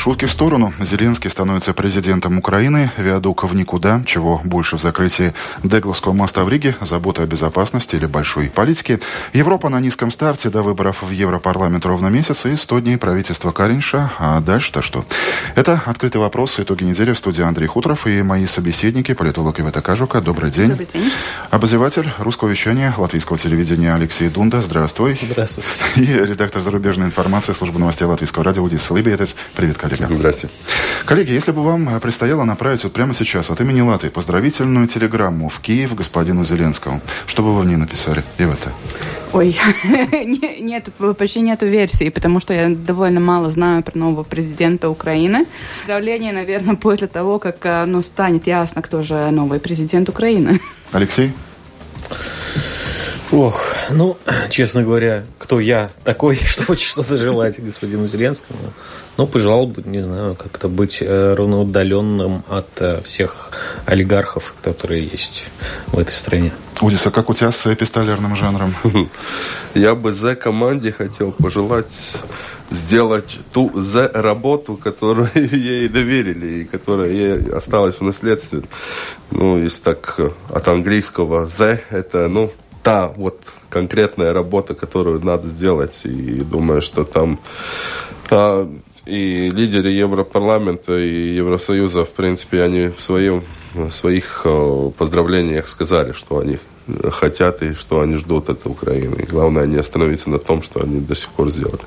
Шутки в сторону. Зеленский становится президентом Украины. Виадук в никуда. Чего больше в закрытии Дегловского моста в Риге. Забота о безопасности или большой политике. Европа на низком старте до выборов в Европарламент ровно месяц и 100 дней правительства Каринша. А дальше-то что? Это «Открытый вопрос». Итоги недели в студии Андрей Хуторов и мои собеседники, политолог Ивета Кажука. Добрый день. Добрый день. Обозреватель русского вещания латвийского телевидения Алексей Дунда. Здравствуй. Здравствуйте. И редактор зарубежной информации службы новостей латвийского радио Удис Лыбиетес. Привет, коллега. Здрасте. Коллеги, если бы вам предстояло направить вот прямо сейчас от имени Латвии поздравительную телеграмму в Киев господину Зеленскому, что бы вы в ней написали? И в это. Ой, нет, почти нету версии, потому что я довольно мало знаю про нового президента Украины. Поздравление, наверное, после того, как ну, станет ясно, кто же новый президент Украины. Алексей? Ох, ну, честно говоря, кто я такой, чтобы что-то желать господину Зеленскому? Ну, пожелал бы, не знаю, как-то быть э, равноудаленным от э, всех олигархов, которые есть в этой стране. Удис, а как у тебя с эпистолярным жанром? Я бы за команде хотел пожелать сделать ту за работу, которую ей доверили и которая ей осталась в наследстве. Ну, если так от английского the, это, ну, та вот конкретная работа, которую надо сделать. И думаю, что там а, и лидеры Европарламента и Евросоюза, в принципе, они в своем, своих поздравлениях сказали, что они хотят и что они ждут от Украины. И главное не остановиться на том, что они до сих пор сделали.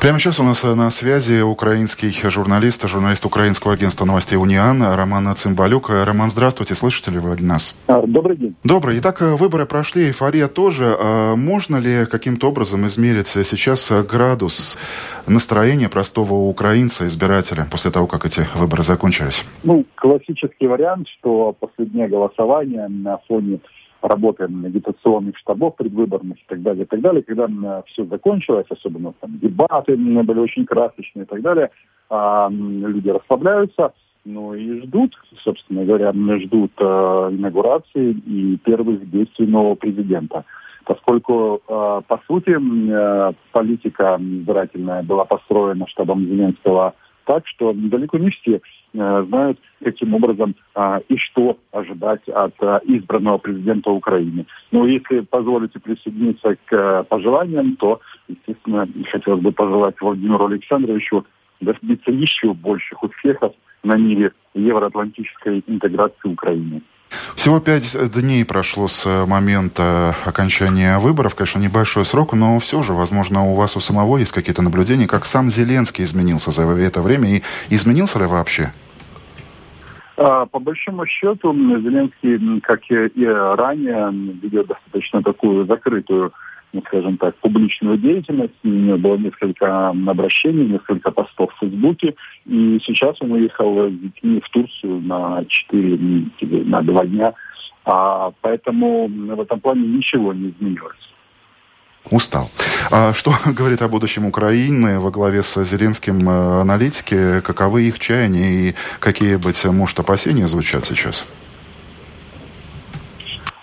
Прямо сейчас у нас на связи украинский журналист, журналист украинского агентства новостей «Униан» Роман Цымбалюк. Роман, здравствуйте, слышите ли вы нас? Добрый день. Добрый. Итак, выборы прошли, эйфория тоже. Можно ли каким-то образом измерить сейчас градус настроения простого украинца, избирателя, после того, как эти выборы закончились? Ну, классический вариант, что последнее голосование на фоне работаем агитационных штабов предвыборных и так далее, и так далее. Когда все закончилось, особенно там дебаты были очень красочные и так далее, а, люди расслабляются, ну и ждут, собственно говоря, ждут э, инаугурации и первых действий нового президента. Поскольку, э, по сути, э, политика избирательная была построена штабом Зеленского так, что далеко не все э, знают, каким образом э, и что ожидать от э, избранного президента Украины. Но если позволите присоединиться к э, пожеланиям, то, естественно, хотелось бы пожелать Владимиру Александровичу добиться еще больших успехов на мире евроатлантической интеграции Украины. Всего пять дней прошло с момента окончания выборов. Конечно, небольшой срок, но все же, возможно, у вас у самого есть какие-то наблюдения, как сам Зеленский изменился за это время и изменился ли вообще? А, по большому счету, Зеленский, как и ранее, ведет достаточно такую закрытую ну, скажем так, публичную деятельность. У него было несколько обращений, несколько постов в Фейсбуке. И сейчас он уехал с детьми в Турцию на 4, на 2 дня. А, поэтому в этом плане ничего не изменилось. Устал. А что говорит о будущем Украины во главе с Зеленским э, аналитики? Каковы их чаяния и какие, быть может, опасения звучат сейчас?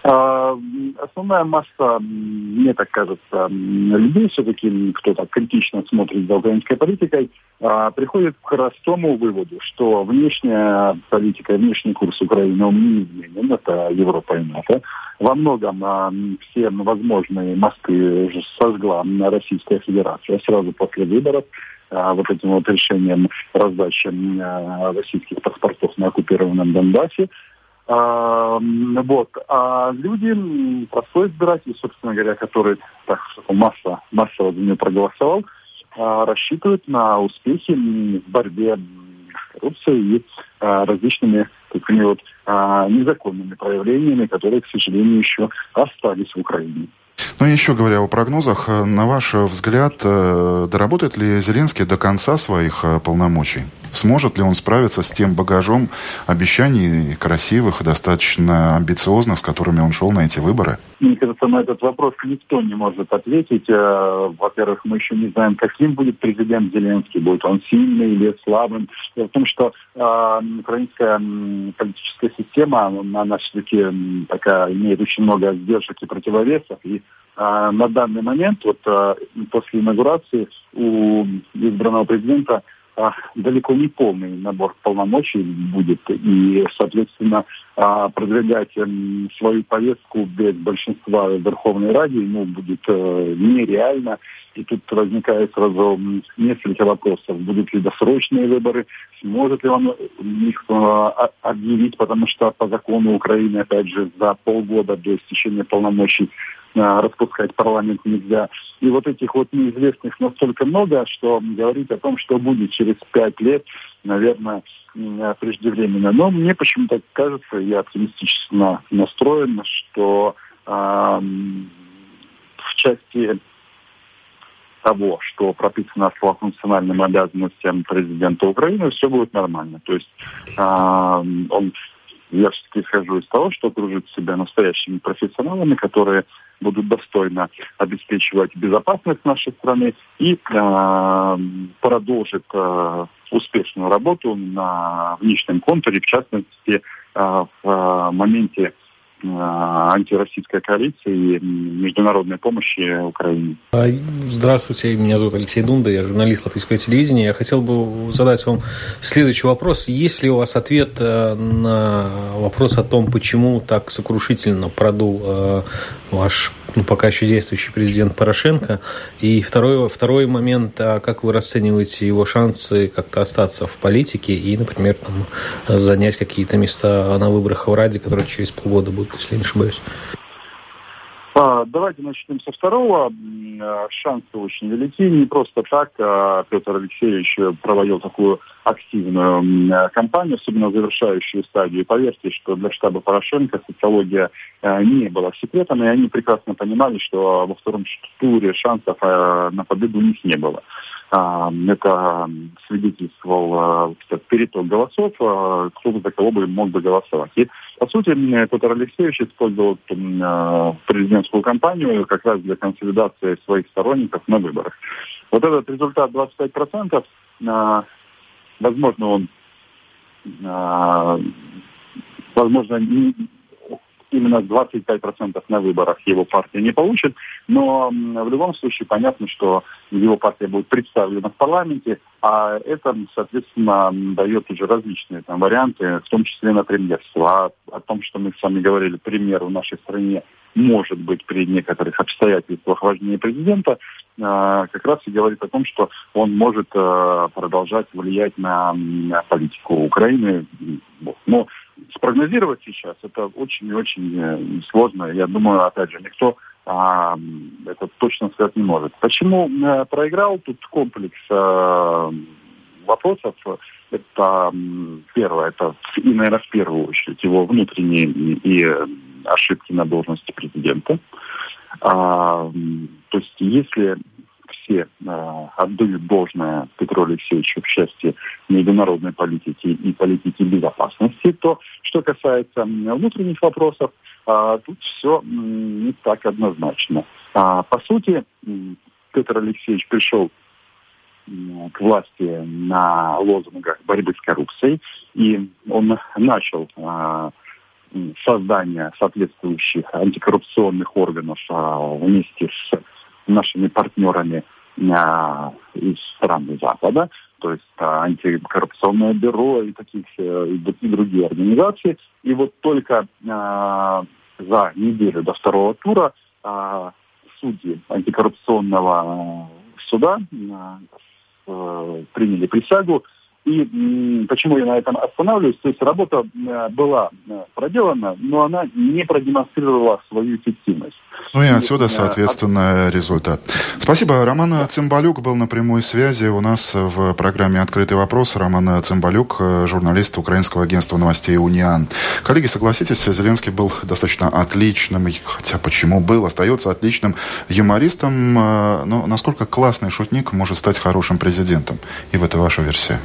А, основная масса, мне так кажется, людей все-таки, кто так критично смотрит за украинской политикой, а, приходит к простому выводу, что внешняя политика, внешний курс Украины, он не изменен, это Европа и НАТО. Во многом а, все возможные мосты сожгла Российская Федерация сразу после выборов вот этим вот решением раздачи российских паспортов на оккупированном Донбассе. А, вот. А люди, простой избиратель, собственно говоря, который так, масса, массово за нее проголосовал, а, рассчитывают на успехи в борьбе с коррупцией и а, различными такими вот а, незаконными проявлениями, которые, к сожалению, еще остались в Украине. Ну и еще говоря о прогнозах, на ваш взгляд, доработает ли Зеленский до конца своих полномочий? Сможет ли он справиться с тем багажом обещаний красивых, достаточно амбициозных, с которыми он шел на эти выборы? Мне кажется, на этот вопрос никто не может ответить. Э, во-первых, мы еще не знаем, каким будет президент Зеленский. Будет он сильный или слабым. Дело в том, что э, украинская политическая система, она все-таки такая, имеет очень много сдержек и противовесов. И э, на данный момент, вот э, после инаугурации у избранного президента далеко не полный набор полномочий будет, и, соответственно, а, продвигать эм, свою повестку без большинства в Верховной Раде ну, будет э, нереально. И тут возникает сразу несколько вопросов. Будут ли досрочные выборы? Сможет ли он их э, объявить? Потому что по закону Украины, опять же, за полгода до истечения полномочий распускать парламент нельзя. И вот этих вот неизвестных настолько много, что говорить о том, что будет через пять лет, наверное, преждевременно. Но мне почему-то кажется, я оптимистически настроен, что э, в части того, что прописано по функциональным обязанностям президента Украины, все будет нормально. То есть э, он я все-таки исхожу из того, что окружит себя настоящими профессионалами, которые будут достойно обеспечивать безопасность нашей страны и э, продолжит э, успешную работу на внешнем контуре, в частности, э, в э, моменте э, антироссийской коалиции и международной помощи Украине. А, здравствуйте, меня зовут Алексей Дунда, я журналист латвийского телевидения. Я хотел бы задать вам следующий вопрос. Есть ли у вас ответ э, на вопрос о том, почему так сокрушительно продул э, ваш ну, пока еще действующий президент Порошенко? И второй, второй момент, а как вы расцениваете его шансы как-то остаться в политике и, например, там, занять какие-то места на выборах в Раде, которые через полгода будут, если я не ошибаюсь? А, давайте начнем со второго. А, шансы очень велики. Не просто так а Петр Алексеевич проводил такую активную кампанию, особенно завершающую стадию. И поверьте, что для штаба Порошенко социология не была секретом, и они прекрасно понимали, что во втором туре шансов на победу у них не было. Это свидетельствовал переток голосов, кто за кого бы мог бы голосовать. И, по сути, Петр Алексеевич использовал президентскую кампанию как раз для консолидации своих сторонников на выборах. Вот этот результат 25%, возможно, он возможно, именно 25% на выборах его партия не получит, но в любом случае понятно, что его партия будет представлена в парламенте, а это, соответственно, дает уже различные там, варианты, в том числе на премьерство. А о том, что мы с вами говорили, премьер в нашей стране может быть при некоторых обстоятельствах важнее президента, а, как раз и говорит о том, что он может а, продолжать влиять на политику Украины. Но спрогнозировать сейчас это очень и очень э, сложно. Я думаю, опять же, никто а, это точно сказать не может. Почему э, проиграл? Тут комплекс а, вопросов. Это первое, это и, наверное, в первую очередь его внутренние и, и ошибки на должности президента. А, то есть если все э, отдают должное Петру Алексеевичу в части международной политики и политики безопасности, то что касается внутренних вопросов, э, тут все э, не так однозначно. А, по сути, Петр Алексеевич пришел к власти на лозунгах борьбы с коррупцией, и он начал э, создание соответствующих антикоррупционных органов а, вместе с нашими партнерами а, из стран Запада, то есть а, антикоррупционное бюро и таких э, и другие организации. И вот только а, за неделю до второго тура а, судьи антикоррупционного суда а, приняли присягу и почему я на этом останавливаюсь? То есть работа э, была э, проделана, но она не продемонстрировала свою эффективность. Ну и отсюда, соответственно, результат. Спасибо. Роман Цымбалюк был на прямой связи у нас в программе «Открытый вопрос». Роман Цымбалюк, э, журналист украинского агентства новостей «Униан». Коллеги, согласитесь, Зеленский был достаточно отличным, хотя почему был, остается отличным юмористом. Но насколько классный шутник может стать хорошим президентом? И в это ваша версия?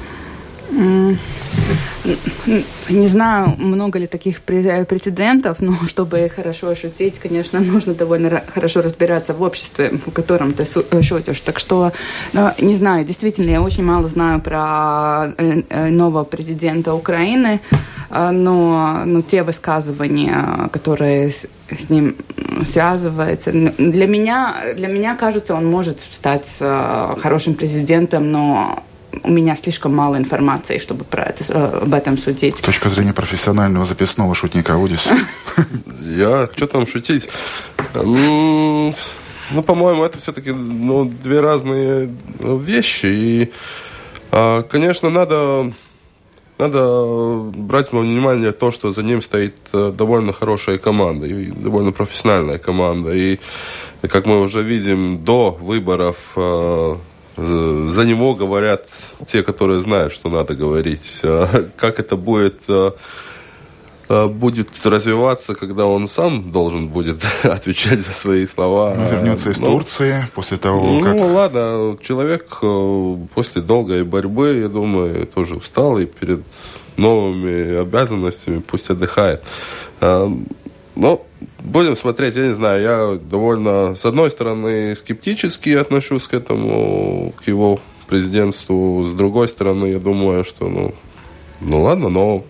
Не знаю, много ли таких прецедентов, но чтобы хорошо шутить, конечно, нужно довольно хорошо разбираться в обществе, в котором ты шутишь. Так что, ну, не знаю, действительно, я очень мало знаю про э, э, нового президента Украины, э, но, но те высказывания, которые с, с ним связываются, для меня, для меня кажется, он может стать хорошим президентом, но у меня слишком мало информации, чтобы про это, э, об этом судить. С точки зрения профессионального записного шутника Удис. Я, что там шутить? Ну, по-моему, это все-таки ну, две разные ну, вещи. И, а, конечно, надо, надо брать во внимание то, что за ним стоит э, довольно хорошая команда, и довольно профессиональная команда. И, как мы уже видим, до выборов э, за него говорят те, которые знают, что надо говорить. А как это будет а, а, будет развиваться, когда он сам должен будет отвечать за свои слова. Ну, вернется из ну, Турции после того, ну, как... Ну, ладно, человек э, после долгой борьбы, я думаю, тоже устал и перед новыми обязанностями пусть отдыхает. Но будем смотреть, я не знаю, я довольно, с одной стороны, скептически отношусь к этому, к его президентству, с другой стороны, я думаю, что, ну, ну ладно, но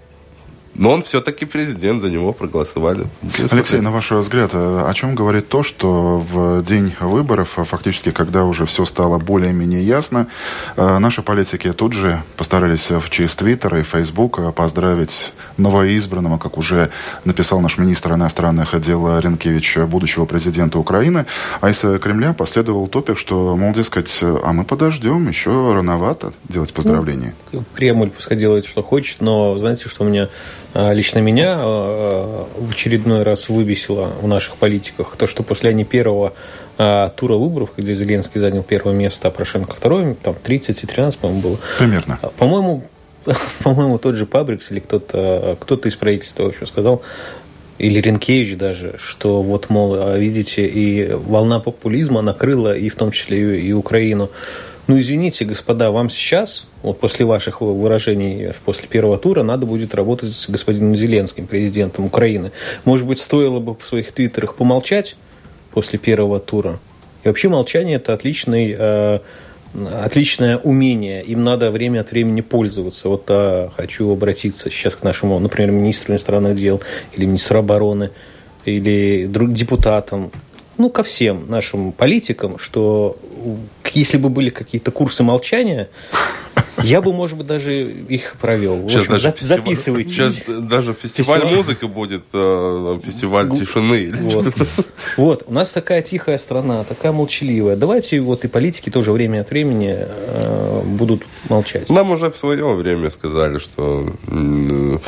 но он все-таки президент, за него проголосовали. Алексей, на ваш взгляд, э, о чем говорит то, что в день выборов, а фактически, когда уже все стало более-менее ясно, э, наши политики тут же постарались в через Твиттер и Фейсбук поздравить новоизбранного, как уже написал наш министр иностранных дел Ренкевич, будущего президента Украины. А из Кремля последовал топик, что, мол, дескать, а мы подождем, еще рановато делать поздравления. Ну, Кремль пускай делает, что хочет, но знаете, что у меня лично меня а, в очередной раз выбесило в наших политиках то, что после они первого а, тура выборов, где Зеленский занял первое место, а Порошенко второе, там 30 и 13, по-моему, было. Примерно. По-моему, по-моему, тот же Пабрикс или кто-то кто из правительства, в общем, сказал, или Ренкевич даже, что вот, мол, видите, и волна популизма накрыла и в том числе и Украину. Ну, извините, господа, вам сейчас, вот после ваших выражений после первого тура, надо будет работать с господином Зеленским, президентом Украины. Может быть, стоило бы в своих твиттерах помолчать после первого тура? И вообще молчание – это отличный э, отличное умение. Им надо время от времени пользоваться. Вот а, хочу обратиться сейчас к нашему, например, министру иностранных дел или министру обороны или друг, депутатам ну, ко всем нашим политикам, что если бы были какие-то курсы молчания, я бы, может быть, даже их провел. Сейчас общем, даже фестиваль, записывайте. Сейчас даже фестиваль, фестиваль музыки будет, э, фестиваль тишины. Вот. вот, у нас такая тихая страна, такая молчаливая. Давайте вот и политики тоже время от времени э, будут молчать. Нам уже в свое время сказали, что э,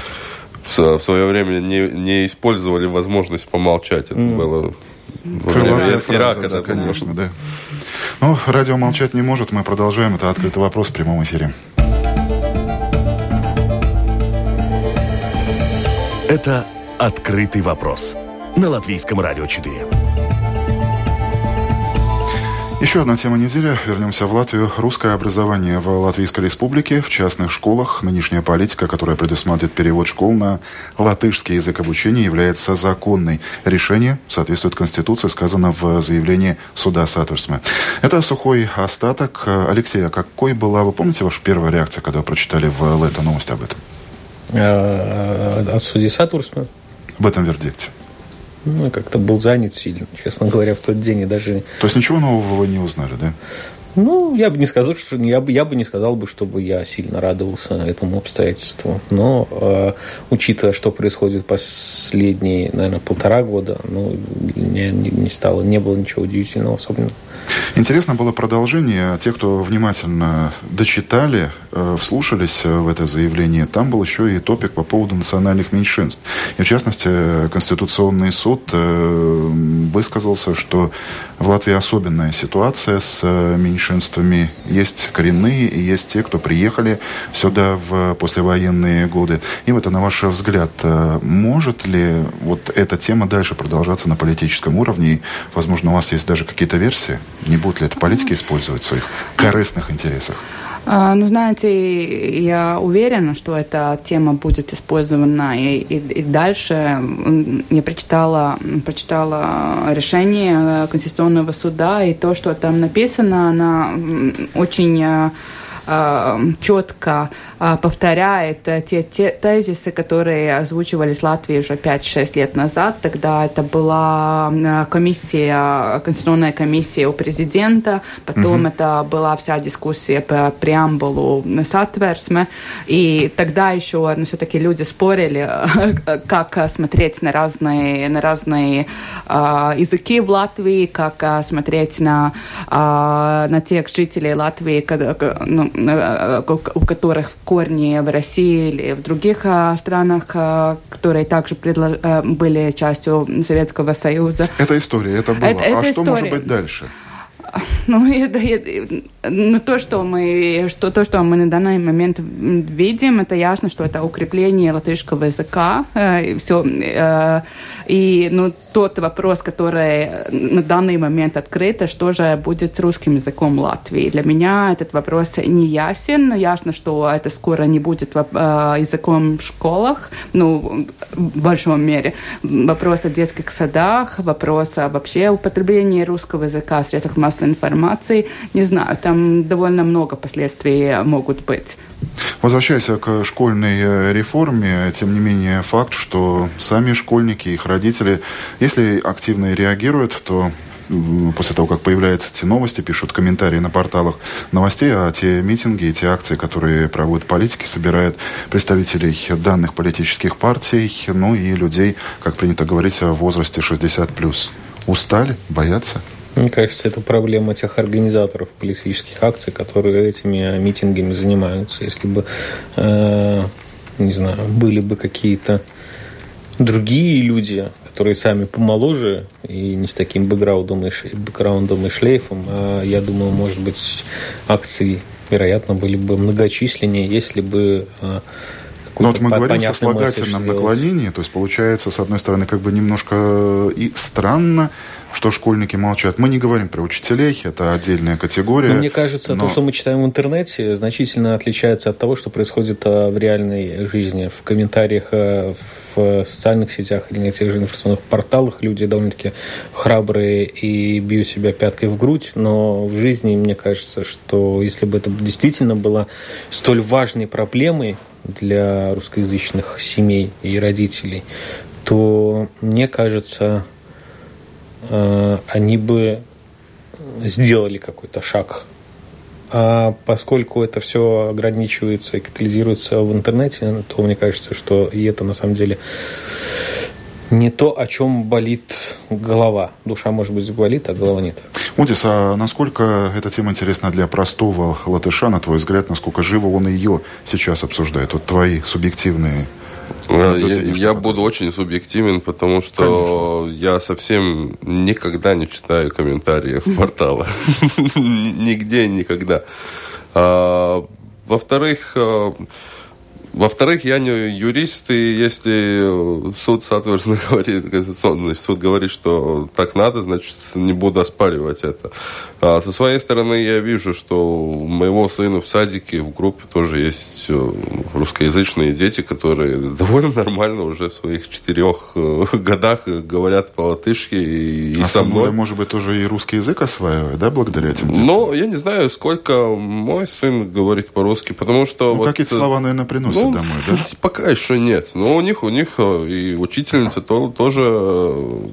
в свое время не, не использовали возможность помолчать. Это mm. было Крылатая фраза, Ирака, да, конечно, да. Ну, радио молчать не может, мы продолжаем. Это открытый вопрос в прямом эфире. Это «Открытый вопрос» на Латвийском радио 4. Еще одна тема недели. Вернемся в Латвию. Русское образование в Латвийской Республике, в частных школах. Нынешняя политика, которая предусматривает перевод школ на латышский язык обучения, является законной. Решение соответствует Конституции, сказано в заявлении суда Сатверсме. Это сухой остаток. Алексей, а какой была, вы помните, ваша первая реакция, когда вы прочитали в LETA новость об этом? Э, о суде Сатверсме? В этом вердикте. Ну, как-то был занят сильно, честно говоря, в тот день. И даже... То есть ничего нового вы не узнали, да? Ну, я бы не сказал, что я бы, я бы не сказал бы, чтобы я сильно радовался этому обстоятельству. Но э, учитывая, что происходит последние, наверное, полтора года, ну, не, не стало, не было ничего удивительного особенного. Интересно было продолжение. Те, кто внимательно дочитали, э, вслушались в это заявление, там был еще и топик по поводу национальных меньшинств. И в частности, Конституционный суд э, высказался, что в Латвии особенная ситуация с меньшинствами. Есть коренные и есть те, кто приехали сюда в послевоенные годы. И вот, на ваш взгляд, э, может ли вот эта тема дальше продолжаться на политическом уровне? И, возможно, у вас есть даже какие-то версии? Не будут ли это политики использовать в своих корыстных интересах? А, ну, знаете, я уверена, что эта тема будет использована и, и, и дальше. Я прочитала, прочитала решение Конституционного суда, и то, что там написано, она очень а, четко а, повторяет э, те, те тезисы, которые озвучивались Латвии уже 5-6 лет назад. Тогда это была комиссия, конституционная комиссия у президента, потом угу. это была вся дискуссия по преамбуле Сатверсме, и тогда еще ну, все-таки люди спорили, как смотреть на разные, на разные э, языки в Латвии, как э, смотреть на, э, на тех жителей Латвии, ну, у которых корни в России или в других а, странах, которые также были частью Советского Союза. Это история, это было. Это, а это что история. может быть дальше? Ну, это, это, ну, то, что мы, что, то, что мы на данный момент видим, это ясно, что это укрепление латышского языка. Э, и все, э, и ну, тот вопрос, который на данный момент открыт, что же будет с русским языком Латвии. Для меня этот вопрос не ясен. Ясно, что это скоро не будет э, языком в школах, ну, в большом мере. Вопрос о детских садах, вопрос о вообще употреблении русского языка в средствах массовой информации. Не знаю, там довольно много последствий могут быть. Возвращаясь к школьной э, реформе, тем не менее факт, что сами школьники, их родители, если активно реагируют, то после того, как появляются эти новости, пишут комментарии на порталах новостей, а те митинги и те акции, которые проводят политики, собирают представителей данных политических партий, ну и людей, как принято говорить, в возрасте 60+. Устали? Боятся? Мне кажется, это проблема тех организаторов политических акций, которые этими митингами занимаются. Если бы, э, не знаю, были бы какие-то другие люди, которые сами помоложе и не с таким бэкграундом и, бэкграундом и шлейфом, а я думаю, может быть, акции, вероятно, были бы многочисленнее, если бы э, ну вот мы говорим о сослагательном наклонении, то есть получается, с одной стороны, как бы немножко и странно, что школьники молчат. Мы не говорим про учителей, это отдельная категория. Но мне кажется, но... то, что мы читаем в интернете, значительно отличается от того, что происходит а, в реальной жизни. В комментариях а, в социальных сетях или на тех же информационных порталах люди довольно-таки храбрые и бьют себя пяткой в грудь, но в жизни мне кажется, что если бы это действительно было столь важной проблемой для русскоязычных семей и родителей, то мне кажется, Э, они бы сделали какой-то шаг. А поскольку это все ограничивается и катализируется в интернете, то мне кажется, что и это на самом деле не то, о чем болит голова. Душа, может быть, болит, а голова нет. Удис, а насколько эта тема интересна для простого латыша, на твой взгляд, насколько живо он ее сейчас обсуждает? Вот твои субъективные Э, я, я буду очень субъективен, потому что Конечно. я совсем никогда не читаю комментарии в порталах. Нигде, никогда. А, во-вторых, э, во-вторых, я не юрист, и если суд, соответственно, говорит, Конституционный суд говорит, что так надо, значит, не буду оспаривать это. А со своей стороны, я вижу, что у моего сына в садике, в группе тоже есть э, русскоязычные дети, которые довольно нормально уже в своих четырех э, годах говорят по-латышски. И, а со мной, может быть, тоже и русский язык осваивает, да, благодаря этим детям? Ну, я не знаю, сколько мой сын говорит по-русски, потому что... Ну, вот, какие-то слова, наверное, приносят ну, домой, да? Пока еще нет. Но у них, у них э, и учительница то, тоже, э,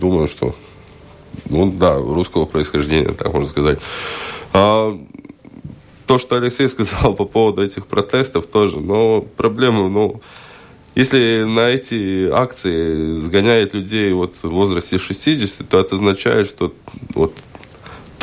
думаю, что, ну да, русского происхождения, так можно сказать. А, то, что Алексей сказал по поводу этих протестов, тоже, но проблема, ну, если на эти акции сгоняют людей вот в возрасте 60, то это означает, что вот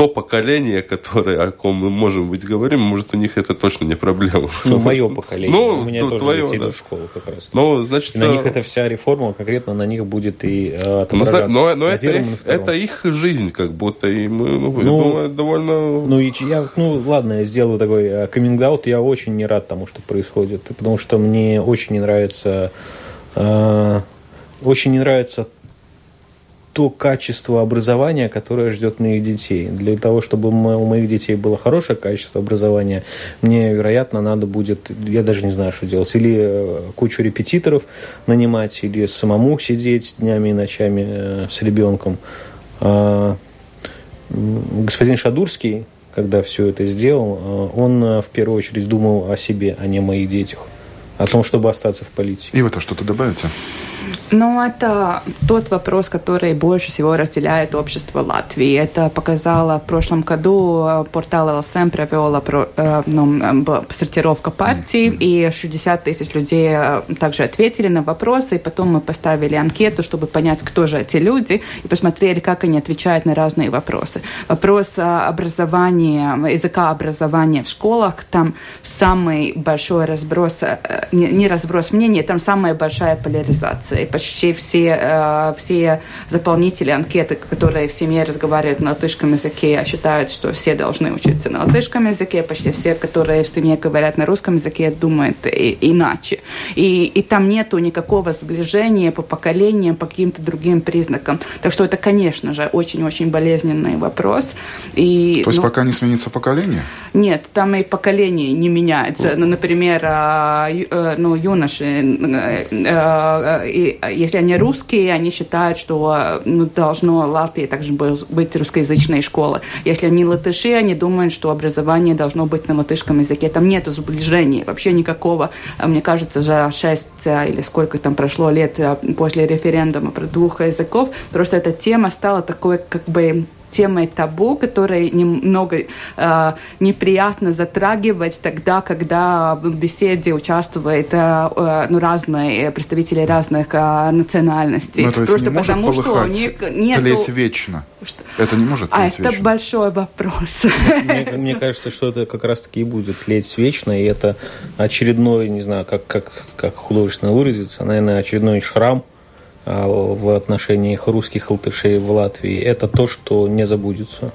то поколение, которое, о ком мы, можем быть, говорим, может, у них это точно не проблема. Ну, мое поколение. Ну, у меня тоже твое, дети да. в школу как раз. Ну, значит, и на них эта вся реформа, конкретно на них будет и э, отображаться. Но, но, но это, их, это их жизнь, как будто, и мы, ну, ну думаю, довольно... Ну, и я, ну, ладно, я сделаю такой э, каминг-аут, я очень не рад тому, что происходит, потому что мне очень не нравится... Э, очень не нравится то качество образования, которое ждет моих детей. Для того, чтобы у моих детей было хорошее качество образования, мне, вероятно, надо будет, я даже не знаю, что делать, или э, кучу репетиторов нанимать, или самому сидеть днями и ночами э, с ребенком. А, господин Шадурский, когда все это сделал, э, он в первую очередь думал о себе, а не о моих детях, о том, чтобы остаться в политике. И вы это что-то добавите? Ну, это тот вопрос, который больше всего разделяет общество Латвии. Это показало в прошлом году э, портал ЛСМ провел э, ну, сортировка партий, и 60 тысяч людей э, также ответили на вопросы, и потом мы поставили анкету, чтобы понять, кто же эти люди, и посмотрели, как они отвечают на разные вопросы. Вопрос образования, языка образования в школах, там самый большой разброс, не разброс мнений, там самая большая поляризация. И почти все, э, все заполнители анкеты, которые в семье разговаривают на латышском языке, считают, что все должны учиться на латышском языке. Почти все, которые в семье говорят на русском языке, думают и, иначе. И, и там нету никакого сближения по поколениям, по каким-то другим признакам. Так что это, конечно же, очень-очень болезненный вопрос. И, То есть ну, пока не сменится поколение? Нет, там и поколение не меняется. Ну, например, а, э, ну, юноши, э, если они русские, они считают, что ну, должно Латвии также быть русскоязычная школа. Если они латыши, они думают, что образование должно быть на латышском языке. Там нет сближения вообще никакого. Мне кажется, за шесть э, или сколько там прошло лет э, после референдума про двух языков, просто эта тема стала такой как бы темой табу, которые немного э, неприятно затрагивать тогда, когда в беседе участвуют э, э, ну, разные представители разных э, национальностей. Ну, то есть Просто не потому, может что у них нет... Тлеть вечно. Что? Это не может тлеть А вечно. это большой вопрос. Мне, мне кажется, что это как раз-таки и будет тлеть вечно, и это очередной, не знаю, как, как, как художественно выразиться, наверное, очередной шрам а, в отношении русских латышей в Латвии, это то, что не забудется.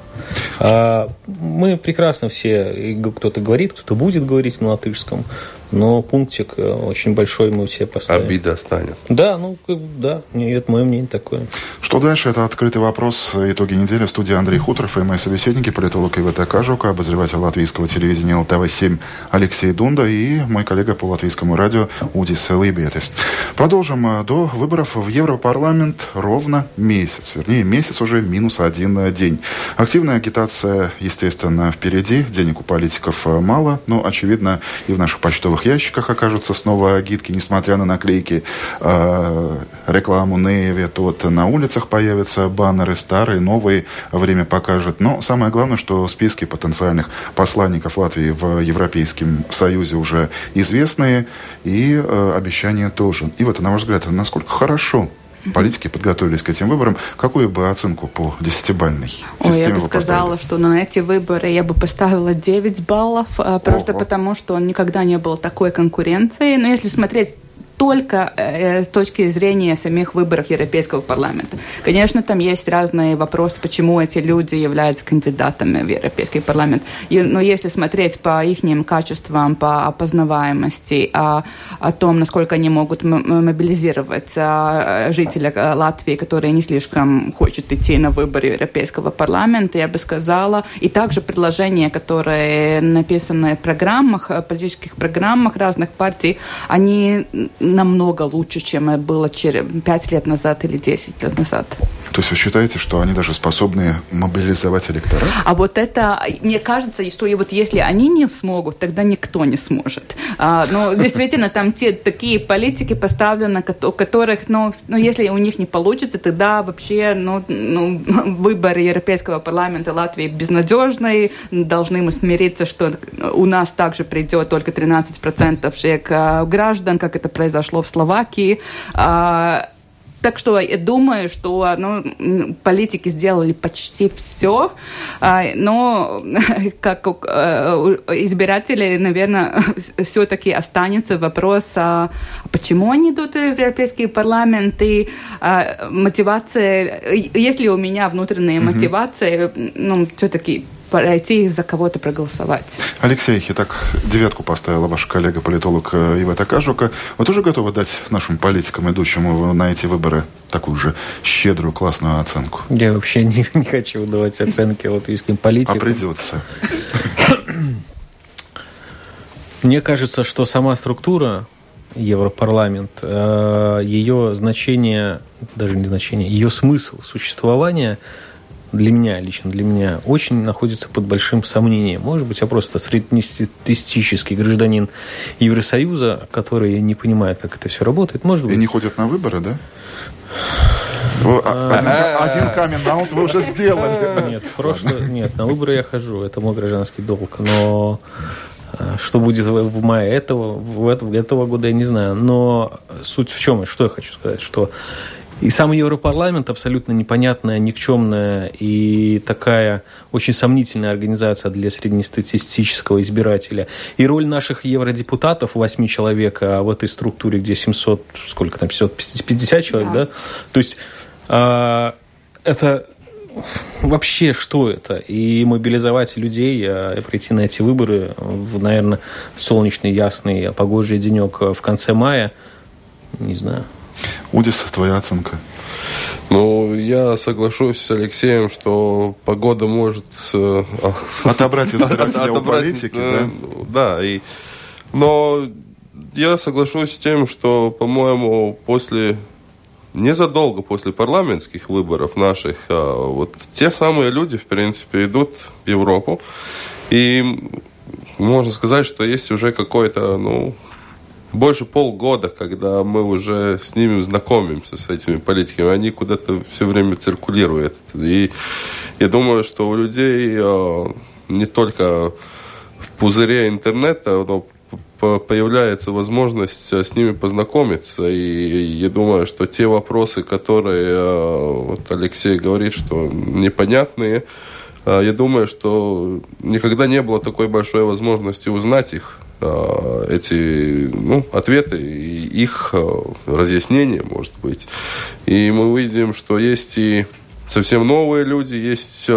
А, мы прекрасно все, кто-то говорит, кто-то будет говорить на латышском, но пунктик э, очень большой мы все поставим. Обида станет. Да, ну, да, это мое мнение такое. Что дальше? Это открытый вопрос. Итоги недели в студии Андрей Хуторов и мои собеседники, политолог ИВТ Кажука, обозреватель латвийского телевидения ЛТВ-7 Алексей Дунда и мой коллега по латвийскому радио Удис Лейбетис. Продолжим. Э, до выборов в Европарламент ровно месяц. Вернее, месяц уже минус один день. Активная агитация, естественно, впереди. Денег у политиков э, мало, но, очевидно, и в наших почтовых почтовых ящиках окажутся снова агитки, несмотря на наклейки, э, рекламу Нееве, вот на улицах появятся баннеры старые, новые, время покажет. Но самое главное, что списки потенциальных посланников Латвии в Европейском Союзе уже известные, и э, обещания тоже. И вот, на ваш взгляд, насколько хорошо политики подготовились к этим выборам, какую бы оценку по десятибальной системе Ой, я бы сказала, поставили? что на эти выборы я бы поставила 9 баллов, а, просто Ого. потому что никогда не было такой конкуренции. Но если смотреть только э, с точки зрения самих выборов Европейского парламента. Конечно, там есть разные вопросы, почему эти люди являются кандидатами в Европейский парламент. И, но если смотреть по их качествам, по опознаваемости, о, о том, насколько они могут мобилизировать а, жителя э, Латвии, которые не слишком хочет идти на выборы Европейского парламента, я бы сказала, и также предложения, которые написаны в программах, э, политических программах разных партий, они намного лучше, чем было 5 лет назад или 10 лет назад. То есть вы считаете, что они даже способны мобилизовать электорат? А вот это, мне кажется, что и вот если они не смогут, тогда никто не сможет. А, ну, действительно, там те такие политики поставлены, у которых, ну, ну, если у них не получится, тогда вообще, ну, ну выборы Европейского парламента Латвии безнадежные, должны мы смириться, что у нас также придет только 13% всех а, граждан, как это произошло в Словакии. А, так что я думаю, что ну, политики сделали почти все, а, но как э, избиратели, наверное, все-таки останется вопрос, а почему они идут в Европейский парламент и а, мотивация, есть ли у меня внутренняя мотивация, ну, все-таки пройти за кого-то проголосовать. Алексей, итак, девятку поставила ваш коллега-политолог э, Ива Такажука. Вы тоже готовы дать нашим политикам, идущим на эти выборы, такую же щедрую, классную оценку? Я вообще не, не хочу давать оценки латвийским политикам. А придется. Мне кажется, что сама структура Европарламент, э, ее значение, даже не значение, ее смысл существования для меня, лично для меня, очень находится под большим сомнением. Может быть, я просто среднестатистический гражданин Евросоюза, который не понимает, как это все работает. Может быть. И не ходят на выборы, да? А, один, один камин вы уже сделали. Нет, прошлое, нет, на выборы я хожу, это мой гражданский долг, но а, что будет в мае этого, в этого года, я не знаю. Но суть в чем, что я хочу сказать, что и сам Европарламент абсолютно непонятная, никчемная и такая очень сомнительная организация для среднестатистического избирателя. И роль наших евродепутатов, 8 человек, а в этой структуре, где 700, сколько там, 550 человек, да? да? То есть э, это вообще что это? И мобилизовать людей, а, прийти на эти выборы в, наверное, солнечный, ясный, погожий денек в конце мая, не знаю. Удис, твоя оценка? Ну, я соглашусь с Алексеем, что погода может... Э, отобрать избирателя у политики, да? Да, и... Но я соглашусь с тем, что, по-моему, после незадолго после парламентских выборов наших, а, вот те самые люди, в принципе, идут в Европу. И можно сказать, что есть уже какой-то, ну, больше полгода, когда мы уже с ними знакомимся, с этими политиками, они куда-то все время циркулируют. И я думаю, что у людей а, не только в пузыре интернета, но появляется возможность э, с ними познакомиться. И я думаю, что те вопросы, которые э, вот Алексей говорит, что непонятные, э, я думаю, что никогда не было такой большой возможности узнать их эти ну, ответы и их разъяснения, может быть. И мы увидим, что есть и совсем новые люди, есть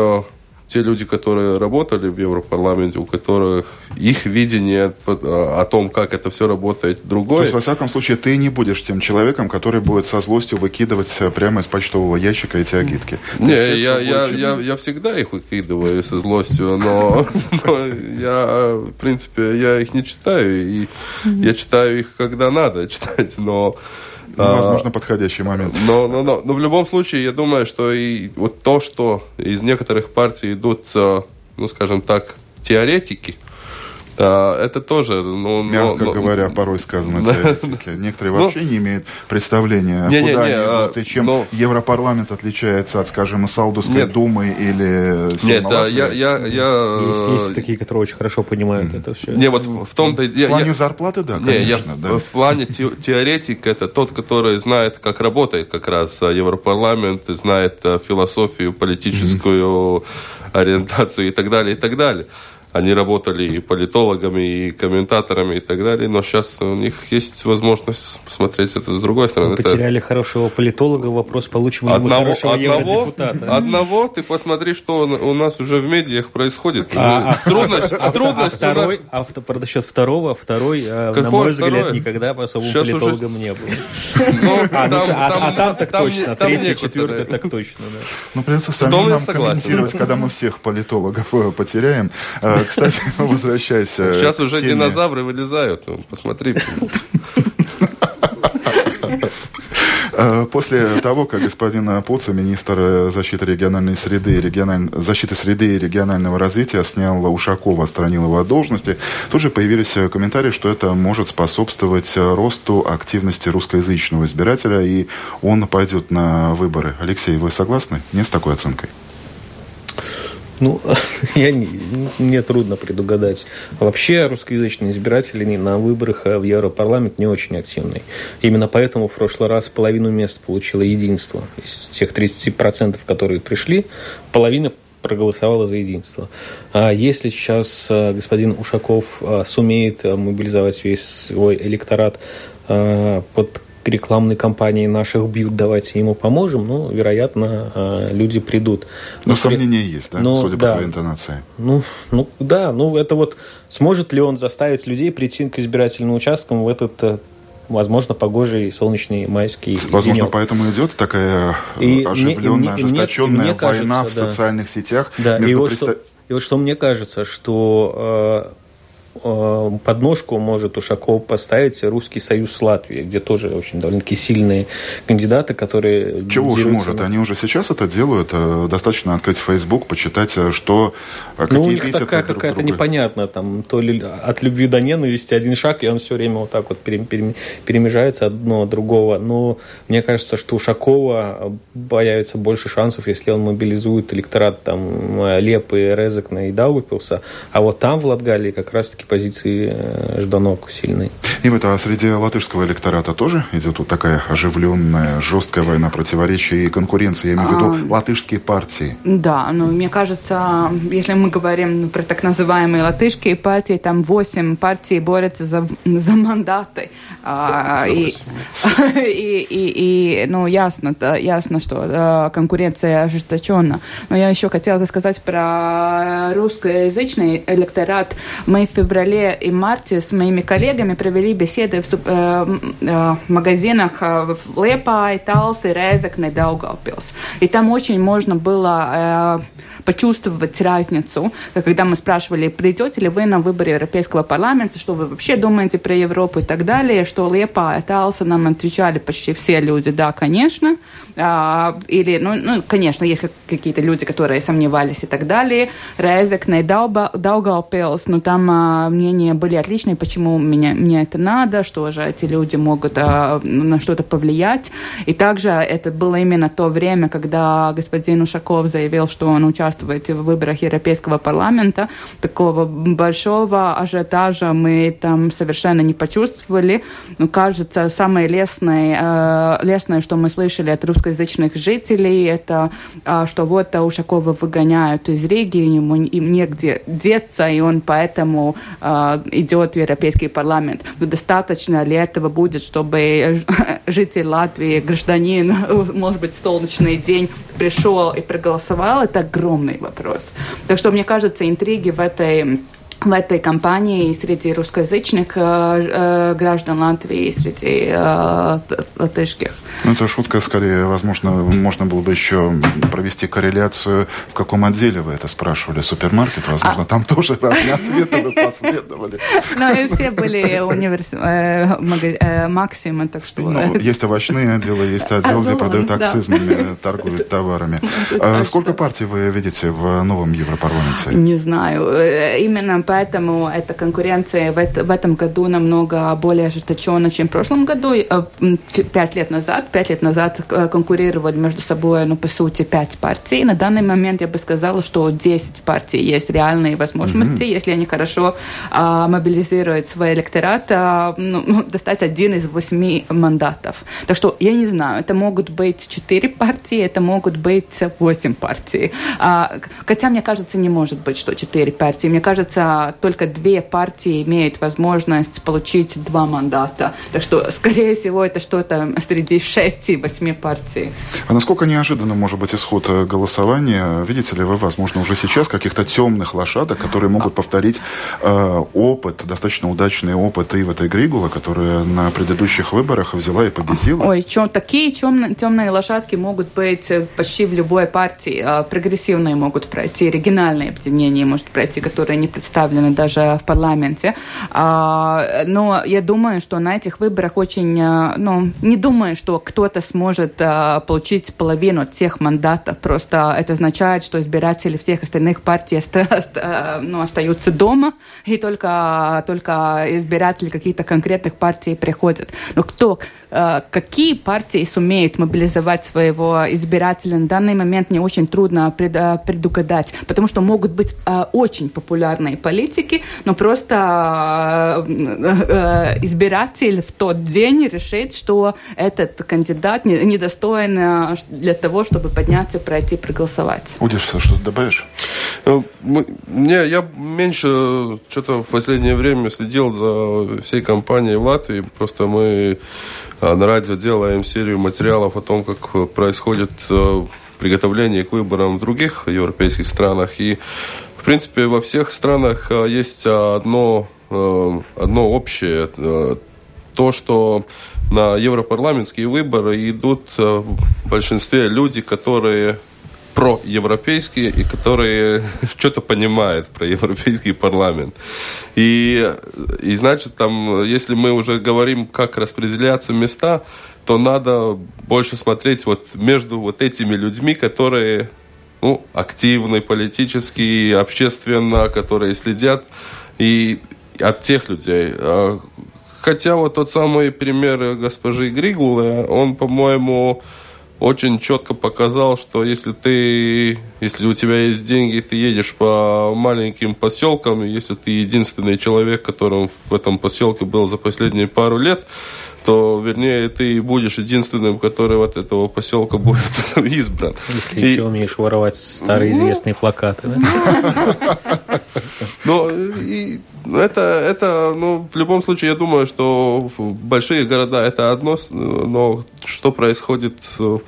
те люди, которые работали в Европарламенте, у которых их видение о том, как это все работает, другое. То есть, во всяком случае, ты не будешь тем человеком, который будет со злостью выкидывать прямо из почтового ящика эти агитки. Не, я, я, я, я всегда их выкидываю со злостью, но, но я, в принципе, я их не читаю, и я читаю их, когда надо читать, но ну, возможно, а, подходящий момент. Но, но, но, но в любом случае, я думаю, что и вот то, что из некоторых партий идут, э, ну, скажем так, теоретики, это тоже, ну, мягко но, говоря, но, порой сказано теоретики. Некоторые ну, вообще не имеют представления, не, куда не, не, они идут, и чем но, Европарламент отличается от, скажем, Саудовской нет, думы или Нет, да, я, я, я... Есть, есть такие, которые очень хорошо понимают mm. это все. Не, вот в том-то... В плане я, зарплаты, да, конечно. Не, я, да. В плане теоретик это тот, который знает, как работает как раз Европарламент, знает э, философию, политическую mm. ориентацию и так далее, и так далее. Они работали и политологами, и комментаторами, и так далее, но сейчас у них есть возможность посмотреть это с другой стороны. Мы потеряли это... хорошего политолога, вопрос, получим ли одного, мы хорошего одного, евродепутата. Одного, ты посмотри, что у нас уже в медиах происходит. А, а, трудность, а, трудность. А, второй, а второй, счет второго, второй, Какой на мой второй? взгляд, никогда особым сейчас политологом уже... не был. Ну, а, ну, а там так точно, третий, четвертый так точно. Ну, придется самим нам комментировать, когда мы всех политологов э, потеряем. Э, кстати, возвращаясь. Сейчас уже динозавры вылезают. Посмотри. Э, после того, как господин Пуца, министр защиты региональной среды, региональ... защиты среды и регионального развития, снял Ушакова, отстранил его от должности, тут же появились комментарии, что это может способствовать росту активности русскоязычного избирателя, и он пойдет на выборы. Алексей, вы согласны? Нет с такой оценкой? Ну, я не, мне трудно предугадать. Вообще русскоязычные избиратели на выборах в Европарламент не очень активные. Именно поэтому в прошлый раз половину мест получило единство. Из тех 30%, которые пришли, половина проголосовала за единство. А если сейчас э, господин Ушаков э, сумеет мобилизовать весь свой электорат э, под рекламной кампании наших бьют, давайте ему поможем, ну, вероятно, э, люди придут. Но, Но сомнения есть, да, Но, судя да, по твоей интонации? Ну, ну, да, ну, это вот, сможет ли он заставить людей прийти к избирательным участкам в этот э, возможно, погожий солнечный майский Возможно, денек. поэтому идет такая и оживленная, мне, ожесточенная мне, война кажется, в да. социальных сетях. Да, между и, вот представ... что, и вот что мне кажется, что Э, подножку может Ушаков поставить Русский Союз с Латвией, где тоже очень довольно-таки сильные кандидаты, которые... Чего уж может, они уже сейчас это делают. Э, достаточно открыть Facebook, почитать, э, что... Какие ну, у них такая какая-то непонятная, там, то ли от любви до ненависти один шаг, и он все время вот так вот перемежается одно от другого. Но мне кажется, что Ушакова появится больше шансов, если он мобилизует электорат там Лепы, Резекна и Даугупилса, а вот там, в Латгалии, как раз-таки все-таки позиции э, Жданок сильный. И в это а среди латышского электората тоже идет вот такая оживленная, жесткая война противоречия и конкуренции, я имею в виду а, латышские партии. Да, ну, мне кажется, если мы говорим про так называемые латышские партии, там восемь партий борются за, за мандаты. А, и, и, и, и, ну, ясно, да, ясно, что да, конкуренция ожесточена. Но я еще хотела сказать про русскоязычный электорат. Мы в феврале и марте с моими коллегами провели беседы в суп, э, э, магазинах э, в Лепай, Талсы, Резекне, Даугавпилс. И там очень можно было э, почувствовать разницу, когда мы спрашивали, придете ли вы на выборы Европейского парламента, что вы вообще думаете про Европу и так далее, что Лепа и Талса нам отвечали почти все люди, да, конечно, а, или, ну, ну, конечно, есть какие-то люди, которые сомневались и так далее, Резекне, Даугавпилс, но там а, мнения были отличные, почему меня, мне это надо, что же эти люди могут а, на что-то повлиять. И также это было именно то время, когда господин Ушаков заявил, что он участвует в выборах Европейского парламента. Такого большого ажиотажа мы там совершенно не почувствовали. Но, кажется, самое лестное, э, лестное, что мы слышали от русскоязычных жителей, это э, что вот Ушакова выгоняют из Риги, ему им негде деться, и он поэтому э, идет в Европейский парламент. Но достаточно ли этого будет, чтобы житель Латвии, гражданин, может быть, солнечный день пришел и проголосовал? Это огромный вопрос. Так что, мне кажется, интриги в этой в этой кампании среди русскоязычных э, э, граждан Латвии, среди э, латышских. Ну, это шутка, скорее, возможно, можно было бы еще провести корреляцию, в каком отделе вы это спрашивали, супермаркет, возможно, а... там тоже разные ответы вы последовали. Ну, и все были университеты, Максимы, так что... Ну, есть овощные отделы, есть отдел, где продают акцизными, торгуют товарами. А сколько партий вы видите в новом Европарламенте? Не знаю. Именно поэтому эта конкуренция в, это, в этом году намного более ожесточена, чем в прошлом году. Э, пять лет назад, пять лет назад э, конкурировали между собой, ну, по сути, пять партий. На данный момент я бы сказала, что 10 партий есть реальные возможности, mm-hmm. если они хорошо а, мобилизируют свой электорат, а, ну, ну, достать один из восьми мандатов. Так что я не знаю, это могут быть четыре партии, это могут быть восемь партий. А, хотя, мне кажется, не может быть, что четыре партии. Мне кажется, только две партии имеют возможность получить два мандата. Так что, скорее всего, это что-то среди шести восьми партий. А насколько неожиданно может быть исход э, голосования? Видите ли вы, возможно, уже сейчас каких-то темных лошадок, которые могут повторить э, опыт, достаточно удачный опыт Ивата Григула, которая на предыдущих выборах взяла и победила? Ой, чем, такие темные, темные лошадки могут быть э, почти в любой партии. А, прогрессивные могут пройти, региональные объединения может пройти, которые не представлены представлены даже в парламенте. А, но я думаю, что на этих выборах очень, э, ну, не думаю, что кто-то сможет э, получить половину всех мандатов. Просто это означает, что избиратели всех остальных партий э, ну, остаются дома, и только, только избиратели каких-то конкретных партий приходят. Но кто, какие партии сумеют мобилизовать своего избирателя на данный момент мне очень трудно предугадать, потому что могут быть очень популярные политики, политики, но просто избиратель в тот день решит, что этот кандидат недостоин для того, чтобы подняться, пройти, проголосовать. Удиш, что-то добавишь? Не, я меньше что-то в последнее время следил за всей компанией в Латвии. Просто мы на радио делаем серию материалов о том, как происходит приготовление к выборам в других европейских странах. И, в принципе, во всех странах есть одно, одно общее. То, что на европарламентские выборы идут в большинстве люди, которые проевропейские и которые что-то понимают про европейский парламент. И, и значит, там, если мы уже говорим, как распределяться места, то надо больше смотреть вот между вот этими людьми, которые ну, активны политически, общественно, которые следят, и от тех людей. А, хотя вот тот самый пример госпожи Григулы, он, по-моему, очень четко показал, что если ты, если у тебя есть деньги, ты едешь по маленьким поселкам, если ты единственный человек, которым в этом поселке был за последние пару лет, то, вернее, ты будешь единственным, который от этого поселка будет избран. Если и... еще умеешь воровать старые ну, известные плакаты, да? Ну, и это, это, ну, в любом случае, я думаю, что большие города это одно, но что происходит Э,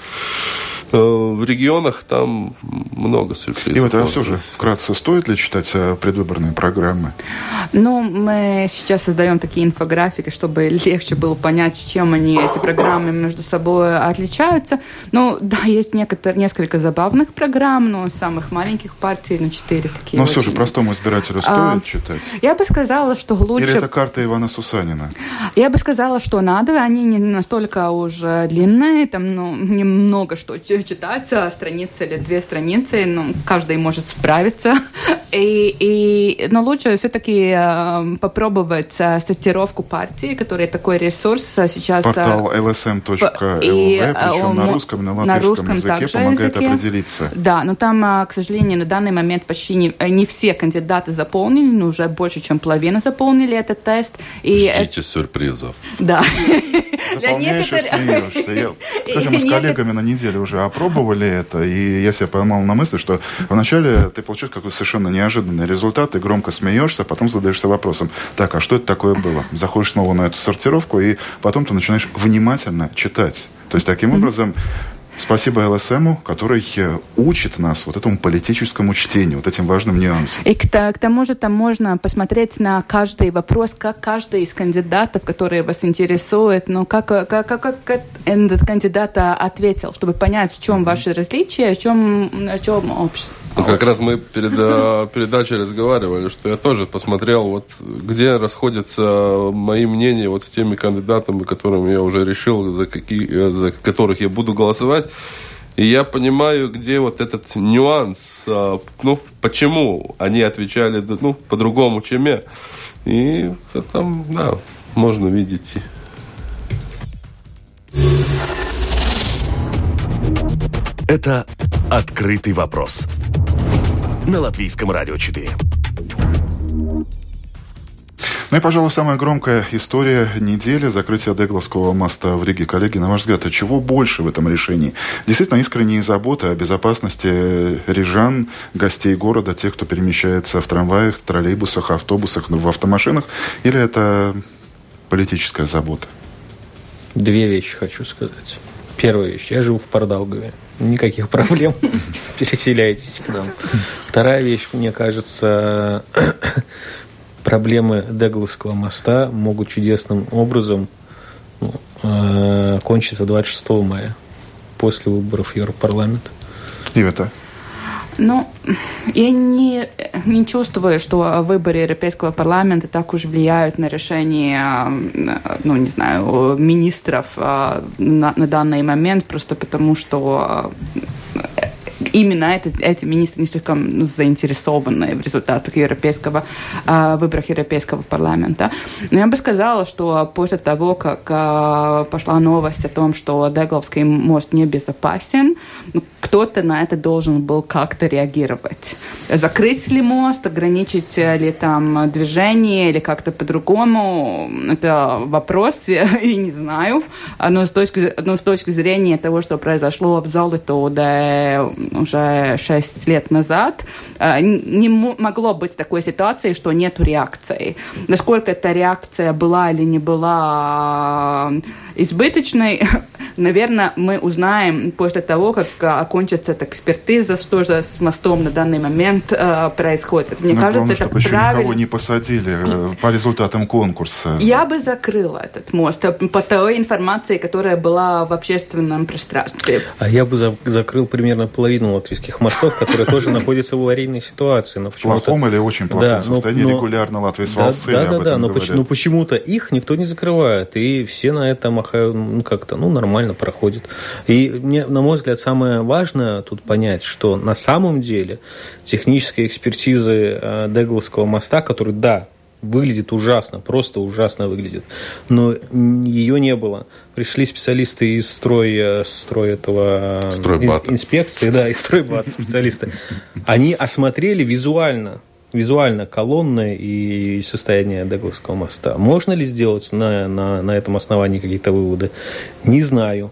в регионах там много сюрпризов. И вот, а все же, вкратце, стоит ли читать э, предвыборные программы? Ну, мы сейчас создаем такие инфографики, чтобы легче было понять, чем они, эти программы между собой отличаются. Ну, да, есть некоторые, несколько забавных программ, но самых маленьких партий, ну, четыре такие. Но очень... все же простому избирателю стоит а, читать? Я бы сказала, что лучше... Или это карта Ивана Сусанина? Я бы сказала, что надо. Они не настолько уже длинные, там, ну, немного что читать страницы или две страницы, ну, каждый может справиться. И, и, но лучше все-таки э, попробовать э, сортировку партии, который такой ресурс сейчас... Э, Портал lsm.lv, причем на русском и на латышском на русском языке помогает языке. определиться. Да, но там, к сожалению, на данный момент почти не, не все кандидаты заполнили, но уже больше, чем половина заполнили этот тест. И Ждите это... сюрпризов. Да. Заполняешь и смеешься. Я, кстати, мы с коллегами на неделе уже опробовали это, и я себя поймал на мысли, что вначале ты получаешь какой-то совершенно неожиданный результат, ты громко смеешься, потом задаешься вопросом, так, а что это такое было? Заходишь снова на эту сортировку, и потом ты начинаешь внимательно читать. То есть таким образом Спасибо ЛСМу, который э, учит нас вот этому политическому чтению, вот этим важным нюансам. И к, к тому же там можно посмотреть на каждый вопрос, как каждый из кандидатов, которые вас интересуют, ну, как, как, как, как этот кандидат ответил, чтобы понять, в чем ваши различия, в чем, в чем общество. Вот как раз мы перед э, передачей разговаривали, что я тоже посмотрел, вот где расходятся мои мнения вот с теми кандидатами, которыми я уже решил, за, какие, э, за которых я буду голосовать. И я понимаю, где вот этот нюанс, э, ну, почему они отвечали ну, по-другому, чем я. И там, да, можно видеть. Это «Открытый вопрос» на Латвийском радио 4. Ну и, пожалуй, самая громкая история недели – закрытие Дегловского моста в Риге. Коллеги, на ваш взгляд, а чего больше в этом решении? Действительно, искренние заботы о безопасности рижан, гостей города, тех, кто перемещается в трамваях, троллейбусах, автобусах, в автомашинах? Или это политическая забота? Две вещи хочу сказать. Первая вещь. Я живу в Пардаугове никаких проблем. Переселяйтесь к нам. Вторая вещь, мне кажется, проблемы Дегловского моста могут чудесным образом ну, э, кончиться 26 мая после выборов Европарламента. И это? Ну, я не, не чувствую, что выборы Европейского парламента так уж влияют на решение, ну, не знаю, министров на, на данный момент, просто потому что именно эти, эти министры не слишком ну, заинтересованы в результатах европейского, э, выборах Европейского парламента. Но я бы сказала, что после того, как э, пошла новость о том, что Дегловский мост небезопасен, ну, кто-то на это должен был как-то реагировать. Закрыть ли мост, ограничить ли там движение или как-то по-другому, это вопрос, и не знаю. Но с, точки, но с точки зрения того, что произошло в Золотоуде уже 6 лет назад, э, не могло быть такой ситуации, что нет реакции. Насколько эта реакция была или не была избыточной, наверное, мы узнаем после того, как э, окончится эта экспертиза, что же с мостом на данный момент э, происходит. Мне Но кажется, главное, это чтобы правильно. еще никого не посадили э, по результатам конкурса. Я бы закрыла этот мост э, по той информации, которая была в общественном пространстве. А я бы за закрыл примерно половину латвийских мостов, которые тоже находятся в аварийной ситуации. В плохом или очень плохом состоянии регулярно Латвия с Да, да, да, но почему-то их никто не закрывает, и все на этом махают, ну, как-то, ну, нормально проходит. И мне, на мой взгляд, самое важное тут понять, что на самом деле техническая экспертиза э, Дегловского моста, который, да, выглядит ужасно, просто ужасно выглядит. Но ее не было. Пришли специалисты из строя, строй этого... Э, Стройбата. Инспекции, да, из стройбата специалисты. Они осмотрели визуально визуально колонны и состояние Дегласского моста. Можно ли сделать на, на, на этом основании какие-то выводы? Не знаю.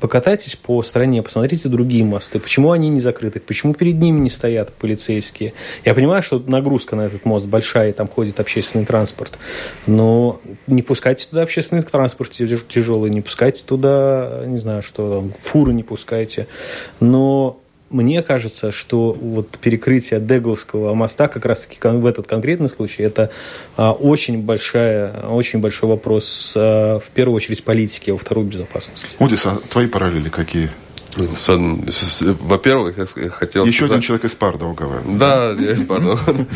Покатайтесь по стране, посмотрите другие мосты. Почему они не закрыты? Почему перед ними не стоят полицейские? Я понимаю, что нагрузка на этот мост большая, и там ходит общественный транспорт. Но не пускайте туда общественный транспорт тяжелый, не пускайте туда, не знаю, что там, фуры не пускайте. Но мне кажется, что вот перекрытие Дегловского моста как раз-таки в этот конкретный случай это а, очень, большая, очень большой вопрос а, в первую очередь политики, а во вторую безопасности. Удис, а твои параллели какие? Во-первых, я хотел Еще сказать... один человек из Пардаугава. Да, я из Пардаугава.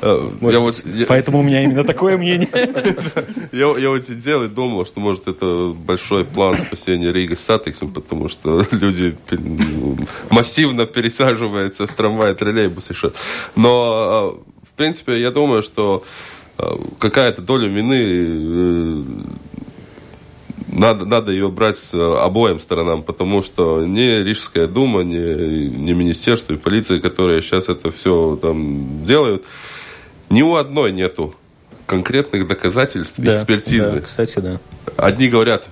Поэтому у меня именно такое мнение. Я, я вот сидел и думал, что, может, это большой план спасения Рига Сатексом, потому что люди массивно пересаживаются в трамвай, троллейбусы. Но, а, в принципе, я думаю, что а, какая-то доля вины э, надо, надо ее брать с э, обоим сторонам, потому что ни Рижская дума, ни, ни министерство и полиция, которые сейчас это все там делают, ни у одной нету конкретных доказательств да, экспертизы. Да, кстати, да. Одни говорят,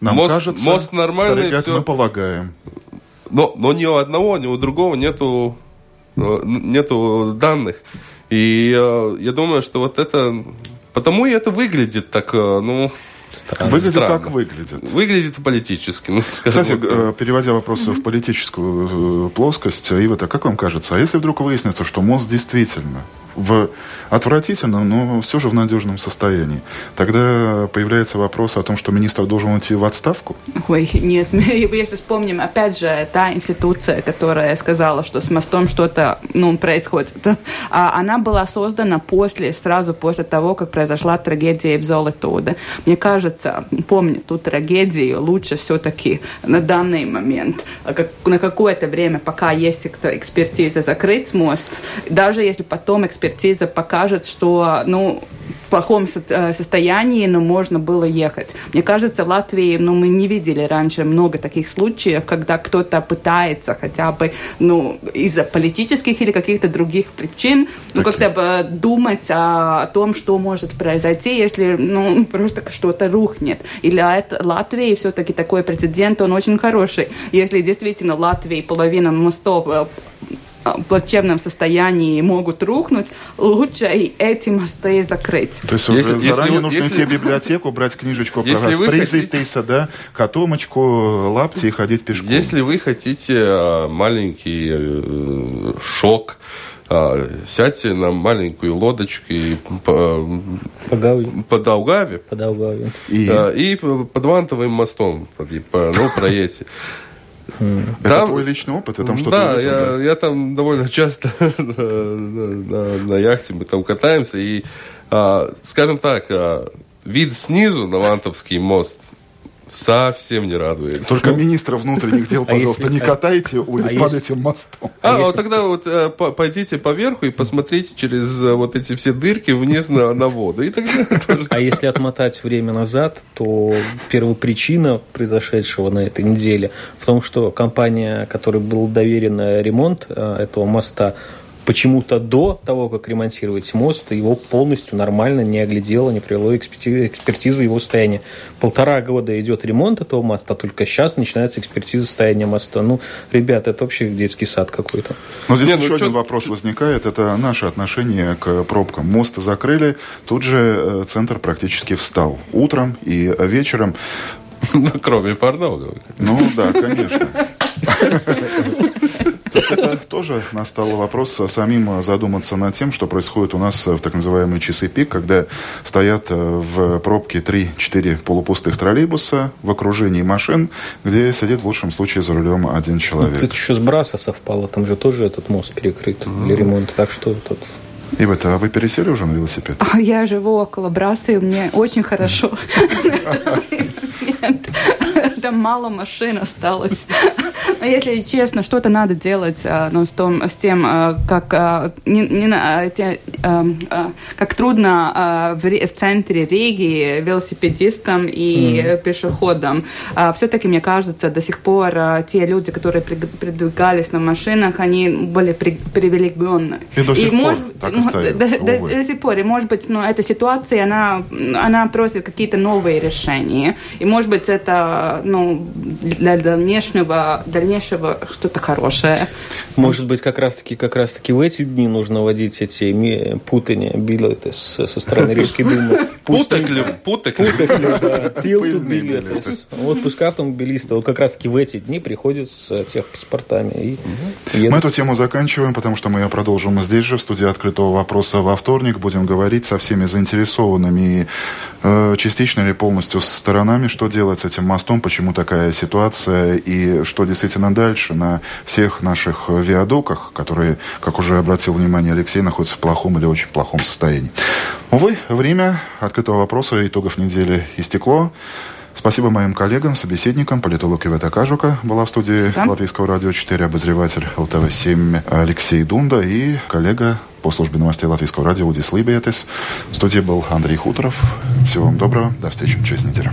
Нам мост, кажется, мост нормальный, ребят, все. мы полагаем. Но, но ни у одного, ни у другого нету, э, нету данных. И э, я думаю, что вот это... Потому и это выглядит так, ну, Странно. Выглядит Странно. как выглядит. Выглядит политически. Ну, Кстати, вот. Э, переводя вопрос mm-hmm. в политическую э, плоскость, Ива, как вам кажется, а если вдруг выяснится, что мост действительно в отвратительном, но все же в надежном состоянии. Тогда появляется вопрос о том, что министр должен уйти в отставку? Ой, нет, если вспомним, опять же, та институция, которая сказала, что с мостом что-то ну, происходит, а она была создана после, сразу после того, как произошла трагедия в Золотоуде. Мне кажется, помню ту трагедию, лучше все-таки на данный момент, на какое-то время, пока есть экспертиза, закрыть мост, даже если потом экспертиза покажет, покажет, что, ну, в плохом э, состоянии, но можно было ехать. Мне кажется, в Латвии, ну, мы не видели раньше много таких случаев, когда кто-то пытается хотя бы, ну, из-за политических или каких-то других причин, ну, как-то бы думать о, о том, что может произойти, если, ну, просто что-то рухнет. И для Латвии все-таки такой прецедент, он очень хороший. Если действительно в Латвии половина мостов э, плачевном состоянии могут рухнуть, лучше и эти мосты закрыть. То есть если, заранее если, нужно если, идти в библиотеку, брать книжечку про Спрейзитейса, да, котомочку, лапти и ходить пешком. Если вы хотите а, маленький э, шок, а, сядьте на маленькую лодочку и по, по, по Даугаве, по Даугаве. И? А, и под Вантовым мостом ну, проедете. Это там, твой личный опыт? Ты там что-то да, увидел, я, да, я там довольно часто на, на, на яхте мы там катаемся. И, а, скажем так, а, вид снизу на Лантовский мост Совсем не радует. Только министра внутренних дел, А пожалуйста, если- не катайте улиц а под если- этим мостом. А, если- вот тогда вот э, по- пойдите поверху и посмотрите через э, вот эти все дырки вниз на, на воду. И тогда тоже А если отмотать время назад, то первопричина произошедшего на этой неделе в том, что компания, которой был доверен э, ремонт э, этого моста, почему-то до того, как ремонтировать мост, его полностью нормально не оглядело, не эксперти- экспертизу его состояния. Полтора года идет ремонт этого моста, только сейчас начинается экспертиза состояния моста. Ну, ребята, это вообще детский сад какой-то. Но здесь Не, ну еще чё- один вопрос возникает. Это наше отношение к пробкам. Мост закрыли, тут же э, центр практически встал. Утром и вечером. ну, кроме Парнога. Ну да, конечно. То есть это тоже настал вопрос самим задуматься над тем, что происходит у нас в так называемые часы пик, когда стоят э, в пробке 3-4 полупустых троллейбуса в окружении машин, где сидит в лучшем случае за рулем один человек. Тут еще с Браса совпало, там же тоже этот мост перекрыт для ремонта, так что тут... И в это, а вы пересели уже на велосипед? А Я живу около Браса, и мне очень хорошо. Там мало машин осталось. Если честно, что-то надо делать а, ну, с, том, с тем, а, как, а, не, не те, как трудно в, в центре Риги велосипедистам и пешеходам. Все-таки, мне кажется, до сих пор те люди, которые передвигались на машинах, они были при- привилегированы. И до сих пор может, так остается, до- до- до сих пор. И, может быть, ну, эта ситуация, она, она просит какие-то новые решения. И, может быть, это ну, для дальнейшего, дальнейшего что-то хорошее. Может быть, как раз-таки как раз-таки в эти дни нужно вводить эти путания билеты с- со стороны Рижской думы. Да. Tiltu Пыльные билеты. Вот пускай автомобилисты вот как раз-таки в эти дни приходят с э, техпаспортами и Мы эту тему заканчиваем, потому что мы ее продолжим здесь же, в студии открытого вопроса во вторник. Будем говорить со всеми заинтересованными и э, частично или полностью сторонами, что делать с этим мостом, почему такая ситуация и что действительно дальше на всех наших виадуках, которые, как уже обратил внимание Алексей, находятся в плохом или очень плохом состоянии. Увы, время открытого вопроса итогов недели истекло. Спасибо моим коллегам, собеседникам. Политолог Ивета Кажука была в студии Спасибо. Латвийского радио 4, обозреватель ЛТВ-7 Алексей Дунда и коллега по службе новостей Латвийского радио Удис Либиетес. В студии был Андрей Хуторов. Всего вам доброго. До встречи через неделю.